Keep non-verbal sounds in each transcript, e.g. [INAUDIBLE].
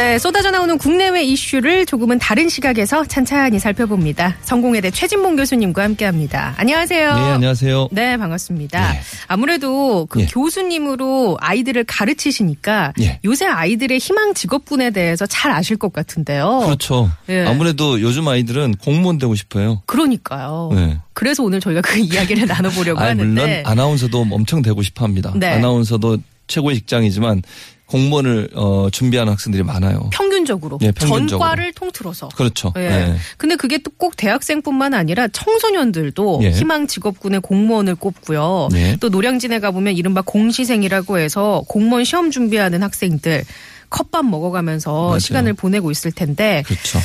네, 쏟아져 나오는 국내외 이슈를 조금은 다른 시각에서 찬찬히 살펴봅니다. 성공회대 최진봉 교수님과 함께합니다. 안녕하세요. 네, 안녕하세요. 네, 반갑습니다. 네. 아무래도 그 예. 교수님으로 아이들을 가르치시니까 예. 요새 아이들의 희망 직업군에 대해서 잘 아실 것 같은데요. 그렇죠. 예. 아무래도 요즘 아이들은 공무원 되고 싶어요. 그러니까요. 네. 그래서 오늘 저희가 그 이야기를 [LAUGHS] 나눠보려고 아, 하는데. 물론 아나운서도 엄청 되고 싶어 합니다. 네. 아나운서도 최고의 직장이지만 공무원을 어, 준비하는 학생들이 많아요. 평균적으로, 예, 평균적으로. 전과를 통틀어서. 그렇죠. 예. 네. 근데 그게 또 꼭 대학생뿐만 아니라 청소년들도 예. 희망 직업군의 공무원을 꼽고요. 예. 또 노량진에 가보면 이른바 공시생이라고 해서 공무원 시험 준비하는 학생들 컵밥 먹어가면서 맞아요. 시간을 보내고 있을 텐데 그렇죠.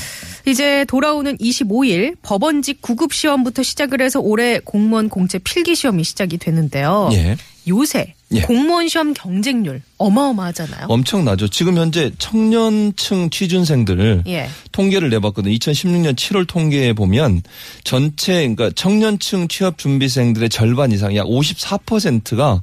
이제 돌아오는 25일 법원직 구급 시험부터 시작을 해서 올해 공무원 공채 필기 시험이 시작이 되는데요. 예. 요새 예. 공무원 시험 경쟁률 어마어마하잖아요. 엄청나죠. 지금 현재 청년층 취준생들 예. 통계를 내봤거든요. 2016년 7월 통계에 보면 전체 그러니까 청년층 취업 준비생들의 절반 이상 약 54%가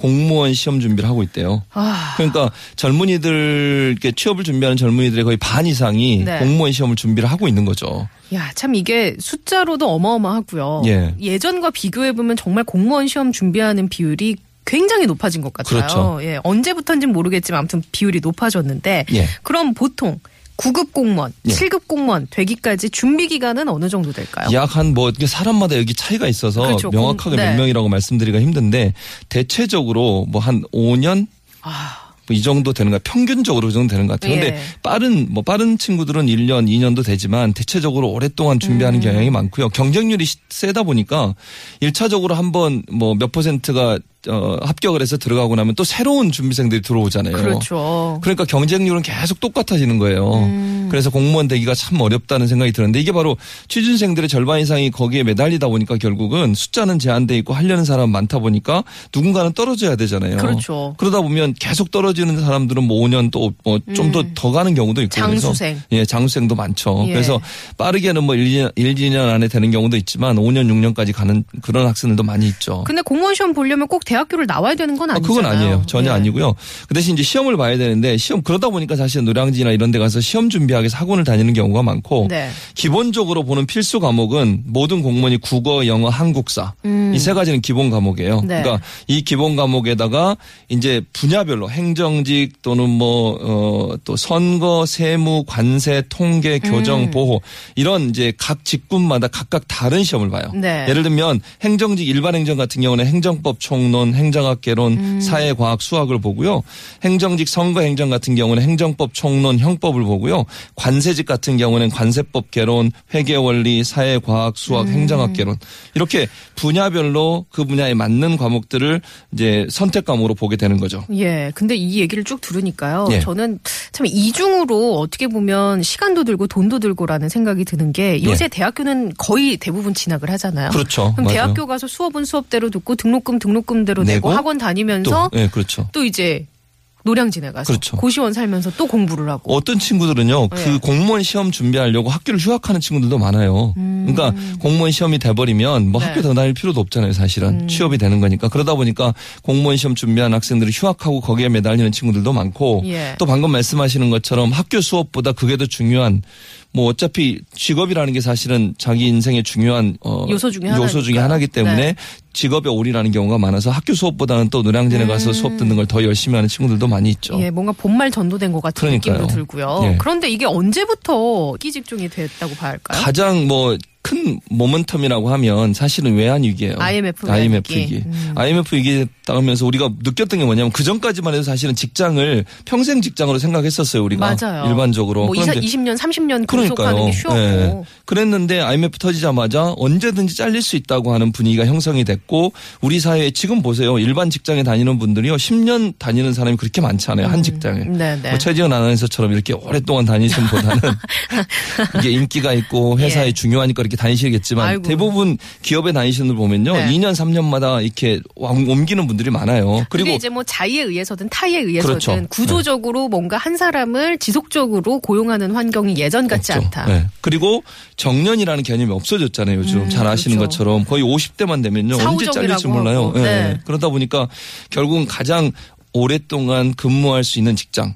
공무원 시험 준비를 하고 있대요. 아, 그러니까 젊은이들 이렇게 취업을 준비하는 젊은이들의 거의 반 이상이 네. 공무원 시험을 준비를 하고 있는 거죠. 야, 참 이게 숫자로도 어마어마하고요. 예. 전과 비교해 보면 정말 공무원 시험 준비하는 비율이 굉장히 높아진 것 같아요. 그렇죠. 예, 언제부터인지는 모르겠지만 아무튼 비율이 높아졌는데 예. 그럼 보통 9급 공무원, 예. 7급 공무원 되기까지 준비 기간은 어느 정도 될까요? 약 한 뭐 사람마다 여기 차이가 있어서 그렇죠. 명확하게 공- 네. 몇 명이라고 말씀드리기가 힘든데 대체적으로 뭐 한 5년 아, 뭐이 정도 되는 거 평균적으로 그 정도 되는 것 같아요. 근데 예. 빠른 뭐 빠른 친구들은 1년, 2년도 되지만 대체적으로 오랫동안 준비하는 음. 경향이 많고요. 경쟁률이 시- 세다 보니까 1차적으로 한번 뭐 몇 퍼센트가 어, 합격을 해서 들어가고 나면 또 새로운 준비생들이 들어오잖아요. 그렇죠. 그러니까 경쟁률은 계속 똑같아지는 거예요. 음. 그래서 공무원 되기가 참 어렵다는 생각이 드는데 이게 바로 취준생들의 절반 이상이 거기에 매달리다 보니까 결국은 숫자는 제한돼 있고 하려는 사람 많다 보니까 누군가는 떨어져야 되잖아요. 그렇죠. 그러다 보면 계속 떨어지는 사람들은 뭐 5년 또 뭐 좀더더 가는 경우도 있고 그래서 음. 장수생. 예, 장수생도 많죠. 예. 그래서 빠르게는 뭐 1, 1, 2년 안에 되는 경우도 있지만 5년, 6년까지 가는 그런 학생들도 많이 있죠. 근데 공무원 시험 보려면 꼭 대학 교를 나와야 되는 건 아, 아니잖아요. 그건 아니에요. 전혀 예. 아니고요. 그 대신 이제 시험을 봐야 되는데 시험 그러다 보니까 사실 노량진이나 이런 데 가서 시험 준비하기 위해서 학원을 다니는 경우가 많고 네. 기본적으로 보는 필수 과목은 모든 공무원이 국어, 영어, 한국사 음. 이세 가지는 기본 과목이에요. 네. 그러니까 이 기본 과목에다가 이제 분야별로 행정직 또는 뭐어또 선거, 세무, 관세, 통계, 교정, 음. 보호 이런 이제 각 직군마다 각각 다른 시험을 봐요. 네. 예를 들면 행정직 일반 행정 같은 경우는 행정법 총론, 행정학 개론, 음. 사회 과학 수학을 보고요. 행정직 선거 행정 같은 경우는 행정법 총론, 형법을 보고요. 관세직 같은 경우는 관세법 개론, 회계 원리, 사회 과학 수학, 음. 행정학 개론 이렇게 분야별로 그 분야에 맞는 과목들을 이제 선택 과목으로 보게 되는 거죠. 예. 근데 이 얘기를 쭉 들으니까요. 예. 저는 참 이중으로 어떻게 보면 시간도 들고 돈도 들고라는 생각이 드는 게 요새 대학교는 거의 대부분 진학을 하잖아요. 예. 그렇죠. 그럼 맞아요. 대학교 가서 수업은 수업대로 듣고 등록금 등록금 대로 내고, 내고 학원 다니면서 또, 예, 그렇죠. 또 이제 노량진에 가서 그렇죠. 고시원 살면서 또 공부를 하고. 어떤 친구들은요, 네. 그 공무원 시험 준비하려고 학교를 휴학하는 친구들도 많아요. 그러니까 공무원 시험이 돼버리면 뭐 음. 네. 학교 더 다닐 필요도 없잖아요, 사실은. 취업이 되는 거니까. 그러다 보니까 공무원 시험 준비하는 학생들이 휴학하고 거기에 매달리는 친구들도 많고 예. 또 방금 말씀하시는 것처럼 학교 수업보다 그게 더 중요한 뭐 어차피 직업이라는 게 사실은 자기 인생의 중요한 어 요소 중에 요소 중에. 하나기 때문에 네. 직업에 올인하는 경우가 많아서 학교 수업보다는 또 노량진에 가서 수업 듣는 걸 더 열심히 하는 친구들도 많이 있죠. 음. 예, 뭔가 본말 전도된 것 같은 그러니까요. 느낌도 들고요. 예. 그런데 이게 언제부터 끼 직종이 됐다고 봐야 할까요? 가장 뭐 큰 모멘텀이라고 하면 사실은 외환 위기예요. IMF IMF 위기. 위기. 음. IMF 위기에 따르면서 우리가 느꼈던 게 뭐냐면 그 전까지만 해도 사실은 직장을 평생 직장으로 생각했었어요. 우리가 맞아요. 일반적으로. 뭐 20, 그런데 20년, 30년 그러니까요. 게 쉬웠고. 예. 그랬는데 IMF 터지자마자 언제든지 잘릴 수 있다고 하는 분위기가 형성이 됐고 우리 사회에 지금 보세요. 일반 직장에 다니는 분들이요. 10년 다니는 사람이 그렇게 많지 않아요. 한 직장에. 네, 네. 뭐 최지은 아나운서처럼 이렇게 오랫동안 다니신 [LAUGHS] 보다는 이게 인기가 있고 회사에 예. 중요하니까 이렇게 다니 시겠지만 아이고. 대부분 기업에 다니시는 분 보면요. 네. 2년 3년마다 이렇게 왕- 옮기는 분들이 많아요. 그리고 이제 뭐 자의에 의해서든 타의에 의해서든 그렇죠. 네. 구조적으로 뭔가 한 사람을 지속적으로 고용하는 환경이 예전 같지 없죠. 않다. 네. 그리고 정년이라는 개념이 없어졌잖아요. 요즘 음, 잘 아시는 그렇죠. 것처럼 거의 50대만 되면요. 언제 잘릴지 몰라요. 예. 네. 그러다 보니까 결국은 가장 오랫동안 근무할 수 있는 직장.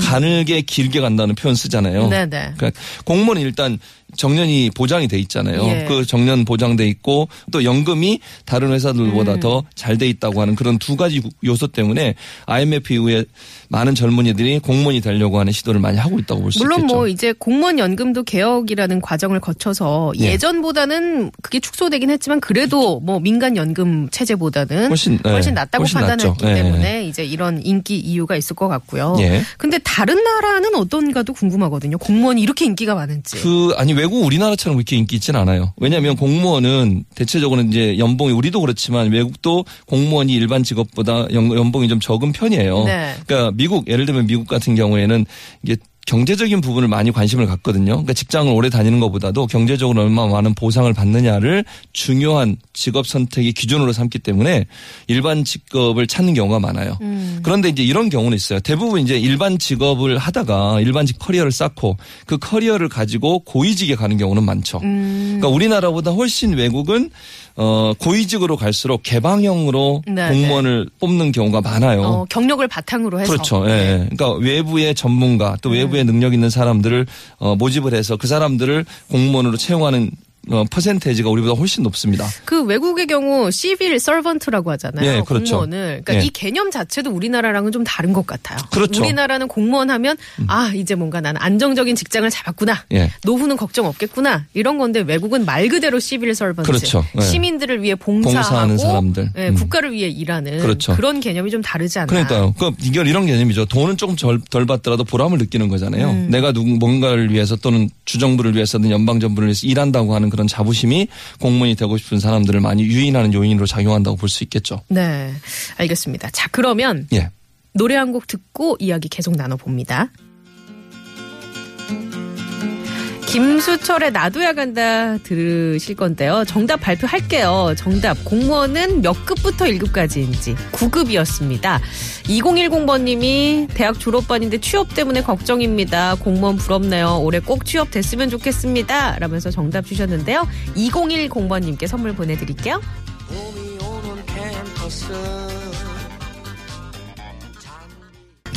가늘게 길게 간다는 표현 쓰잖아요. 음. 네네. 그러니까 공무원은 일단 정년이 보장이 돼 있잖아요. 예. 그 정년 보장돼 있고 또 연금이 다른 회사들보다 음. 더잘 돼 있다고 하는 그런 두 가지 요소 때문에 IMF 이후에 많은 젊은이들이 공무원이 되려고 하는 시도를 많이 하고 있다고 볼수 물론 있겠죠. 뭐 이제 공무원 연금도 개혁이라는 과정을 거쳐서 예. 예전보다는 그게 축소되긴 했지만 그래도 뭐 민간 연금 체제보다는 훨씬, 예, 훨씬 낫다고 훨씬 판단했기 낫죠. 예. 때문에 이제 이런 인기 이유가 있을 것 같고요. 예. 근데 다른 나라는 어떤가도 궁금하거든요. 공무원이 이렇게 인기가 많은지. 그 아니 외국 우리나라처럼 그렇게 인기 있지는 않아요. 왜냐하면 공무원은 대체적으로 이제 연봉이 우리도 그렇지만 외국도 공무원이 일반 직업보다 연, 연봉이 좀 적은 편이에요. 네. 그러니까 미국 예를 들면 미국 같은 경우에는 이게 경제적인 부분을 많이 관심을 갖거든요. 그러니까 직장을 오래 다니는 것보다도 경제적으로 얼마나 많은 보상을 받느냐를 중요한 직업 선택의 기준으로 삼기 때문에 일반 직업을 찾는 경우가 많아요. 음. 그런데 이제 이런 경우는 있어요. 대부분 이제 일반 직업을 하다가 일반직 커리어를 쌓고 그 커리어를 가지고 고위직에 가는 경우는 많죠. 음. 그러니까 우리나라보다 훨씬 외국은 어 고위직으로 갈수록 개방형으로 네, 공무원을 뽑는 경우가 많아요. 어, 경력을 바탕으로 해서. 그렇죠. 예. 네. 음. 그러니까 외부의 전문가 또 외부의 능력 있는 사람들을 어, 모집을 해서 그 사람들을 공무원으로 채용하는 어, 퍼센테이지가 우리보다 훨씬 높습니다. 그 외국의 경우 시빌 서번트라고 하잖아요. 예, 그렇죠. 공무원을. 그러니까 예. 이 개념 자체도 우리나라랑은 좀 다른 것 같아요. 그렇죠. 음. 우리나라는 공무원 하면 아 이제 뭔가 나는 안정적인 직장을 잡았구나. 예. 노후는 걱정 없겠구나. 이런 건데 외국은 말 그대로 시빌 서번트. 그렇죠. 예. 시민들을 위해 봉사하고 사람들. 예, 음. 국가를 위해 일하는 그렇죠. 런 개념이 좀 다르지 않나. 그러니까요. 그 이게 이런 개념이죠. 돈은 조금 덜, 덜 받더라도 보람을 느끼는 거잖아요. 음. 내가 누구 뭔가를 위해서 또는 주정부를 위해서든 연방정부를 위해서 일한다고 하는 그런 자부심이 공무원이 되고 싶은 사람들을 많이 유인하는 요인으로 작용한다고 볼 수 있겠죠. 네, 알겠습니다. 자 그러면 예. 노래 한 곡 듣고 이야기 계속 나눠봅니다. 김수철의 나도야 간다 들으실 건데요. 정답 발표할게요. 정답 공무원은 몇 급부터 1급까지인지 9급이었습니다. 2010번님이 대학 졸업반인데 취업 때문에 걱정입니다. 공무원 부럽네요. 올해 꼭 취업됐으면 좋겠습니다. 라면서 정답 주셨는데요. 2010번님께 선물 보내드릴게요.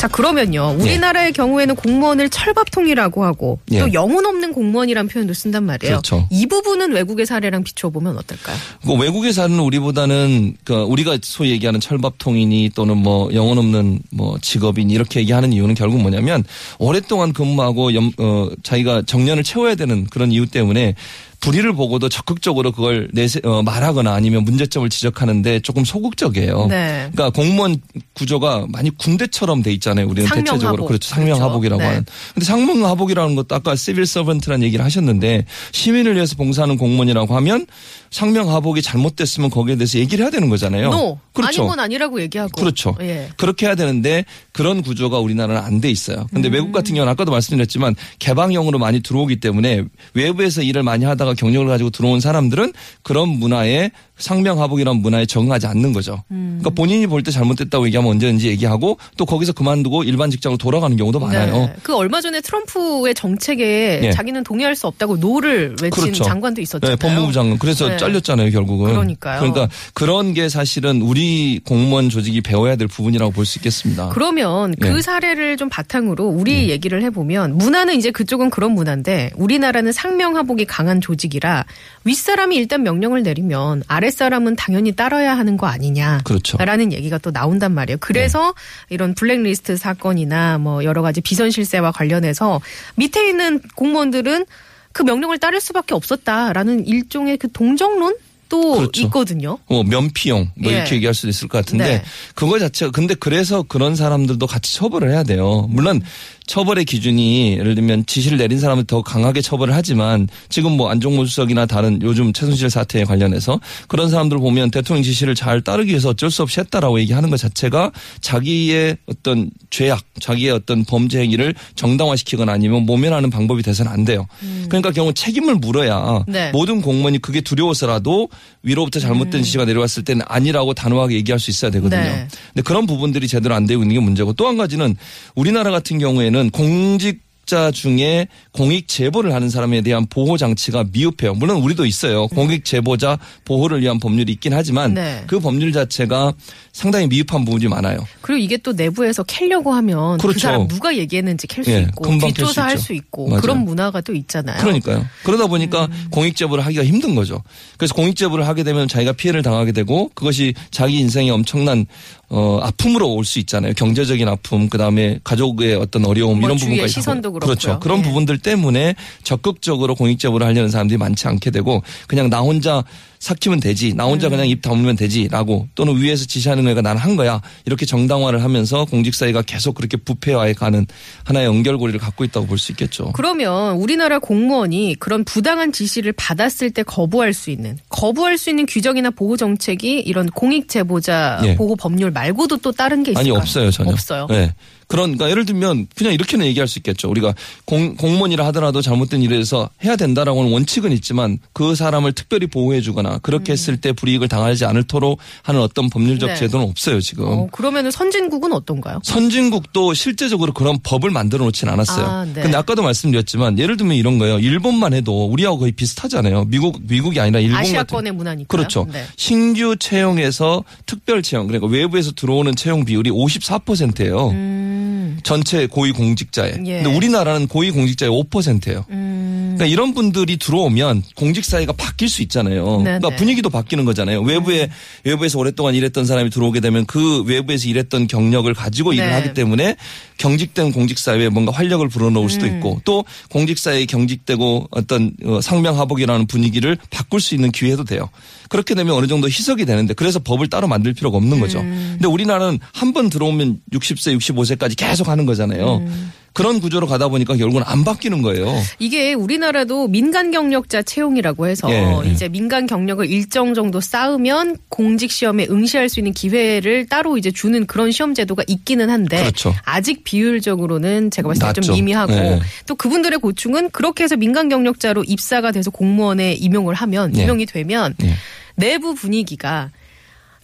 자 그러면요 우리나라의 경우에는 공무원을 철밥통이라고 하고 예. 또 영혼 없는 공무원이라는 표현도 쓴단 말이에요. 그렇죠. 이 부분은 외국의 사례랑 비춰보면 어떨까요? 그 외국에 사는 우리보다는 그 우리가 소위 얘기하는 철밥통이니 또는 뭐 영혼 없는 뭐 직업인 이렇게 얘기하는 이유는 결국 뭐냐면 오랫동안 근무하고 염, 어, 자기가 정년을 채워야 되는 그런 이유 때문에 불의를 보고도 적극적으로 그걸 내세, 어, 말하거나 아니면 문제점을 지적하는데 조금 소극적이에요. 네. 그러니까 공무원 구조가 많이 군대처럼 돼 있잖아요. 우리는 상명하복. 대체적으로 그렇죠. 상명하복이라고 그렇죠. 하는. 근데 상명하복이라는 것도 아까 civil servant라는 얘기를 하셨는데 시민을 위해서 봉사하는 공무원이라고 하면 상명하복이 잘못됐으면 거기에 대해서 얘기를 해야 되는 거잖아요. no 그렇죠. 아닌 건 아니라고 얘기하고 그렇죠. 예. 그렇게 해야 되는데 그런 구조가 우리나라는 안 돼 있어요. 근데 음. 외국 같은 경우는 아까도 말씀드렸지만 개방형으로 많이 들어오기 때문에 외부에서 일을 많이 하다가 경력을 가지고 들어온 사람들은 그런 문화에 상명하복이라는 문화에 적응하지 않는 거죠. 음. 그러니까 본인이 볼 때 잘못됐다고 얘기하면 언제든지 얘기하고 또 거기서 그만두고 일반 직장으로 돌아가는 경우도 많아요. 네. 그 얼마 전에 트럼프의 정책에 예. 자기는 동의할 수 없다고 no를 외친 그렇죠. 장관도 있었잖아요. 네, 법무부 장관. 그래서 네. 잘렸잖아요, 결국은. 그러니까요. 그러니까 그런 게 사실은 우리 공무원 조직이 배워야 될 부분이라고 볼 수 있겠습니다. 그러면 그 예. 사례를 좀 바탕으로 우리 얘기를 해보면 문화는 이제 그쪽은 그런 문화인데 우리나라는 상명하복이 강한 조직이라 윗사람이 일단 명령을 내리면 아 랫사람은 당연히 따라야 하는 거 아니냐. 그렇죠. 라는 얘기가 또 나온단 말이에요. 그래서 이런 블랙리스트 사건이나 뭐 여러 가지 비선 실세와 관련해서 밑에 있는 공무원들은 그 명령을 따를 수밖에 없었다라는 일종의 그 동정론 또 그렇죠. 있거든요. 뭐 면피용 뭐 예. 이렇게 얘기할 수도 있을 것 같은데 네. 그거 자체가 근데 그래서 그런 사람들도 같이 처벌을 해야 돼요. 물론 처벌의 기준이 예를 들면 지시를 내린 사람은 더 강하게 처벌을 하지만 지금 뭐 안종무 수석이나 다른 요즘 최순실 사태에 관련해서 그런 사람들 보면 대통령 지시를 잘 따르기 위해서 어쩔 수 없이 했다라고 얘기하는 것 자체가 자기의 어떤 죄악, 자기의 어떤 범죄 행위를 정당화시키거나 아니면 모면하는 방법이 돼서는 안 돼요. 그러니까 경우 책임을 물어야 네. 모든 공무원이 그게 두려워서라도 위로부터 잘못된 지시가 내려왔을 때는 아니라고 단호하게 얘기할 수 있어야 되거든요. 네. 근데 그런 부분들이 제대로 안 되고 있는 게 문제고 또 한 가지는 우리나라 같은 경우에는 공직 자 중에 공익 제보를 하는 사람에 대한 보호 장치가 미흡해요. 물론 우리도 있어요. 공익 제보자 보호를 위한 법률이 있긴 하지만 네. 그 법률 자체가 상당히 미흡한 부분이 많아요. 그리고 이게 또 내부에서 캘려고 하면 그 그렇죠. 사람 누가 얘기했는지 캘수 예, 있고 캘수 뒷조사할 있죠. 수 있고 맞아요. 그런 문화가 또 있잖아요. 그러니까요. 그러다 보니까 음. 공익 제보를 하기가 힘든 거죠. 그래서 공익 제보를 하게 되면 자기가 피해를 당하게 되고 그것이 자기 인생에 엄청난 어 아픔으로 올 수 있잖아요. 경제적인 아픔, 그 다음에 가족의 어떤 어려움 뭐 이런 부분까지 시선도. 그렇고요. 그렇죠. 그런 예. 부분들 때문에 적극적으로 공익 제보를 하려는 사람들이 많지 않게 되고 그냥 나 혼자 삭히면 되지. 나 혼자 음. 그냥 입 다물면 되지라고 또는 위에서 지시하는 거니까 나는 한 거야. 이렇게 정당화를 하면서 공직 사회가 계속 그렇게 부패화해 가는 하나의 연결고리를 갖고 있다고 볼 수 있겠죠. 그러면 우리나라 공무원이 그런 부당한 지시를 받았을 때 거부할 수 있는 거부할 수 있는 규정이나 보호 정책이 이런 공익 제보자 예. 보호 법률 말고도 또 다른 게 아니 있을까요? 없어요 전혀. 없어요. 네. 그러니까 예를 들면 그냥 이렇게는 얘기할 수 있겠죠. 우리가 공, 공무원이라 하더라도 잘못된 일에 대해서 해야 된다라고는 원칙은 있지만 그 사람을 특별히 보호해주거나 그렇게 했을 때 불이익을 당하지 않을토록 하는 어떤 법률적 네. 제도는 없어요 지금. 어, 그러면은 선진국은 어떤가요? 선진국도 실제적으로 그런 법을 만들어 놓진 않았어요. 아, 네. 근데 아까도 말씀드렸지만 예를 들면 이런 거예요. 일본만 해도 우리하고 거의 비슷하잖아요. 미국 미국이 아니라 일본 아시아권의 문화니까요. 그렇죠. 네. 신규 채용에서 특별 채용 그러니까 외부에서 들어오는 채용 비율이 54%예요. 전체 고위 공직자에. 음. 예. 근데 우리나라는 고위 공직자의 5%예요. 음. 그러니까 이런 분들이 들어오면 공직 사회가 바뀔 수 있잖아요. 네네. 그러니까 분위기도 바뀌는 거잖아요. 외부에 외부에서 오랫동안 일했던 사람이 들어오게 되면 그 외부에서 일했던 경력을 가지고 일을 네. 하기 때문에 경직된 공직 사회에 뭔가 활력을 불어넣을 수도 음. 있고 또 공직 사회에 경직되고 어떤 어, 상명하복이라는 분위기를 바꿀 수 있는 기회도 돼요. 그렇게 되면 어느 정도 희석이 되는데 그래서 법을 따로 만들 필요가 없는 거죠. 음. 근데 우리나라는 한 번 들어오면 60세, 65세까지 계속 하는 거잖아요. 음. 그런 구조로 가다 보니까 결국은 안 바뀌는 거예요. 이게 우리나라도 민간 경력자 채용이라고 해서 예, 예. 이제 민간 경력을 일정 정도 쌓으면 공직 시험에 응시할 수 있는 기회를 따로 이제 주는 그런 시험 제도가 있기는 한데 그렇죠. 아직 비율적으로는 제가 봤을 때 좀. 미미하고 네. 또 그분들의 고충은 그렇게 해서 민간 경력자로 입사가 돼서 공무원에 임용을 하면 예. 임용이 되면 예. 내부 분위기가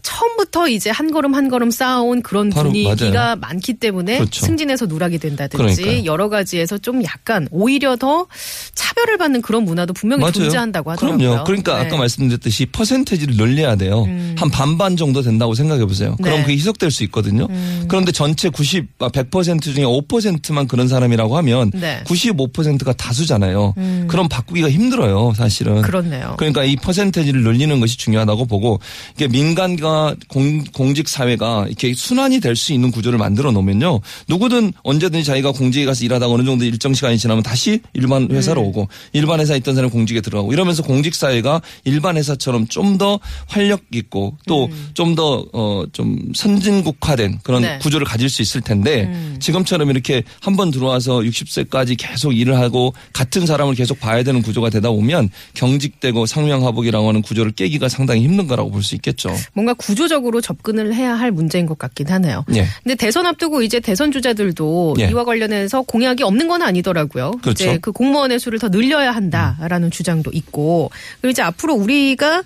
처음부터 이제 한 걸음 한 걸음 쌓아온 그런 바로 분위기가 맞아요. 많기 때문에 그렇죠. 승진해서 누락이 된다든지 그러니까요. 여러 가지에서 좀 약간 오히려 더 차별을 받는 그런 문화도 분명히 존재한다고 하더라고요. 그럼요. 그러니까 네. 아까 말씀드렸듯이 퍼센테이지를 늘려야 돼요. 한 반반 정도 된다고 생각해 보세요. 그럼 음. 네. 음. 그게 희석될 수 있거든요. 그런데 전체 90, 아, 100% 중에 5%만 그런 사람이라고 하면 네. 음. 95%가 다수잖아요. 그럼 바꾸기가 힘들어요, 사실은. 그렇네요. 그러니까 이 퍼센테이지를 늘리는 것이 중요하다고 보고 이게 민간과 공, 공직 사회가 이렇게 순환이 될 수 있는 구조를 만들어 놓으면요. 누구든 언제든지 자기가 공직에 가서 일하다가 어느 정도 일정 시간이 지나면 다시 일반 회사로 음. 오고 일반 회사에 있던 사람이 공직에 들어가고 이러면서 공직 사회가 일반 회사처럼 좀 더 활력 있고 또 좀더어좀 선진국화된 그런 네. 구조를 가질 수 있을 텐데 음. 지금처럼 이렇게 한 번 들어와서 60세까지 계속 일을 하고 같은 사람을 계속 봐야 되는 구조가 되다 보면 경직되고 상명하복이라고 하는 구조를 깨기가 상당히 힘든 거라고 볼 수 있겠죠. 뭔가 구조적으로 접근을 해야 할 문제인 것 같긴 하네요. 예. 근데 대선 앞두고 이제 대선 주자들도 예. 이와 관련해서 공약이 없는 건 아니더라고요. 그렇죠. 이제 그 공무원의 수를 더 늘려야 한다라는 주장도 있고 그리고 이제 앞으로 우리가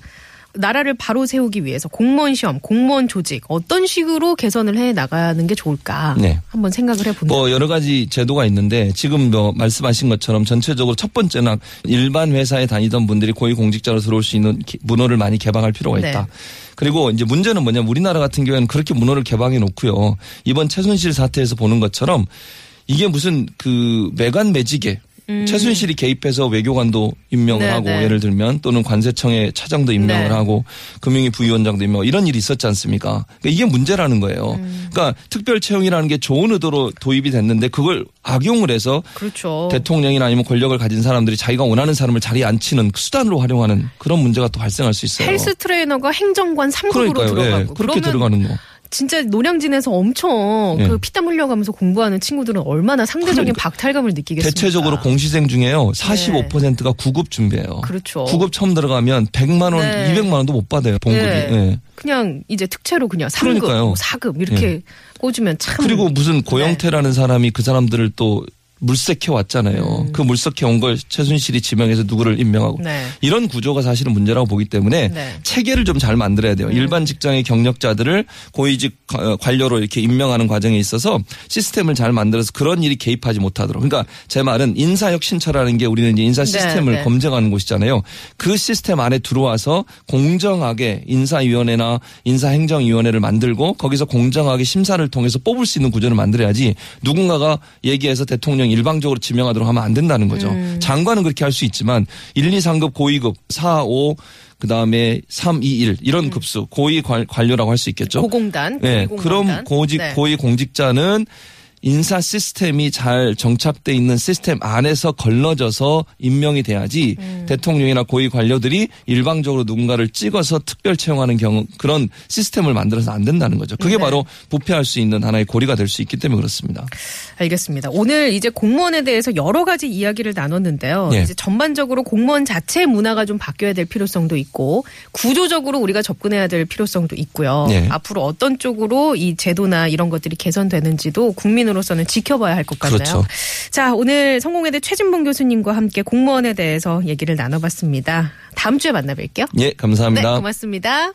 나라를 바로 세우기 위해서 공무원 시험, 공무원 조직 어떤 식으로 개선을 해 나가는 게 좋을까 네. 한번 생각을 해본다. 뭐 여러 가지 제도가 있는데 지금 뭐 말씀하신 것처럼 전체적으로 첫 번째는 일반 회사에 다니던 분들이 고위 공직자로 들어올 수 있는 기- 문호를 많이 개방할 필요가 네. 있다. 그리고 이제 문제는 뭐냐면 우리나라 같은 경우에는 그렇게 문호를 개방해 놓고요. 이번 최순실 사태에서 보는 것처럼 이게 무슨 그 매관 매직에 최순실이 개입해서 외교관도 임명을 음. 네, 하고 네. 예를 들면 또는 관세청의 차장도 임명을 네. 하고 금융위 부위원장도 임명 이런 일이 있었지 않습니까? 그러니까 이게 문제라는 거예요. 음. 그러니까 특별 채용이라는 게 좋은 의도로 도입이 됐는데 그걸 악용을 해서 그렇죠. 대통령이나 아니면 권력을 가진 사람들이 자기가 원하는 사람을 자리에 앉히는 수단으로 활용하는 그런 문제가 또 발생할 수 있어요. 헬스 트레이너가 행정관 3급으로 그러니까요. 들어가고 예, 그렇게 들어가는 거. 진짜 노량진에서 엄청 예. 그 피땀 흘려가면서 공부하는 친구들은 얼마나 상대적인 그러니까 박탈감을 느끼겠습니까? 대체적으로 공시생 중에요. 45%가 9급 준비해요. 그렇죠. 9급 처음 들어가면 100만 원, 네. 200만 원도 못 받아요. 봉급이. 예. 예. 그냥 이제 특채로 그냥 3급, 그러니까요. 뭐 4급 이렇게 꽂으면 참 그리고 네. 무슨 고영태라는 사람이 그 사람들을 또 물색해 왔잖아요. 그 물색해 온 걸 최순실이 지명해서 누구를 임명하고 음. 네. 이런 구조가 사실은 문제라고 보기 때문에 네. 음. 체계를 좀 잘 만들어야 돼요. 일반 직장의 경력자들을 고위직 어, 관료로 이렇게 임명하는 과정에 있어서 시스템을 잘 만들어서 그런 일이 개입하지 못하도록. 그러니까 제 말은 인사혁신처라는 게 우리는 이제 인사 네, 시스템을 네. 검증하는 곳이잖아요. 그 시스템 안에 들어와서 공정하게 인사위원회나 인사행정위원회를 만들고 거기서 공정하게 심사를 통해서 뽑을 수 있는 구조를 만들어야지 누군가가 얘기해서 대통령 일방적으로 지명하도록 하면 안 된다는 거죠. 음. 장관은 그렇게 할 수 있지만 1, 2, 3급 고위급 4, 5 그다음에 3, 2, 1 이런 급수 고위 관- 관료라고 할 수 있겠죠. 음. 고공단, 네, 고위공무원단. 그럼 고직 네. 고위 공직자는 인사 시스템이 잘 정착돼 있는 시스템 안에서 걸러져서 임명이 돼야지 음. 대통령이나 고위 관료들이 일방적으로 누군가를 찍어서 특별 채용하는 경우 그런 시스템을 만들어서 안 된다는 거죠. 그게 네. 바로 부패할 수 있는 하나의 고리가 될 수 있기 때문에 그렇습니다. 알겠습니다. 오늘 이제 공무원에 대해서 여러 가지 이야기를 나눴는데요. 예. 이제 전반적으로 공무원 자체의 문화가 좀 바뀌어야 될 필요성도 있고 구조적으로 우리가 접근해야 될 필요성도 있고요. 예. 앞으로 어떤 쪽으로 이 제도나 이런 것들이 개선되는지도 국민 으로서는 지켜봐야 할 것 같나요? 그렇죠. 자, 오늘 성공회대 최진봉 교수님과 함께 공무원에 대해서 얘기를 나눠봤습니다. 다음 주에 만나 뵐게요. 예, 네, 감사합니다. 고맙습니다.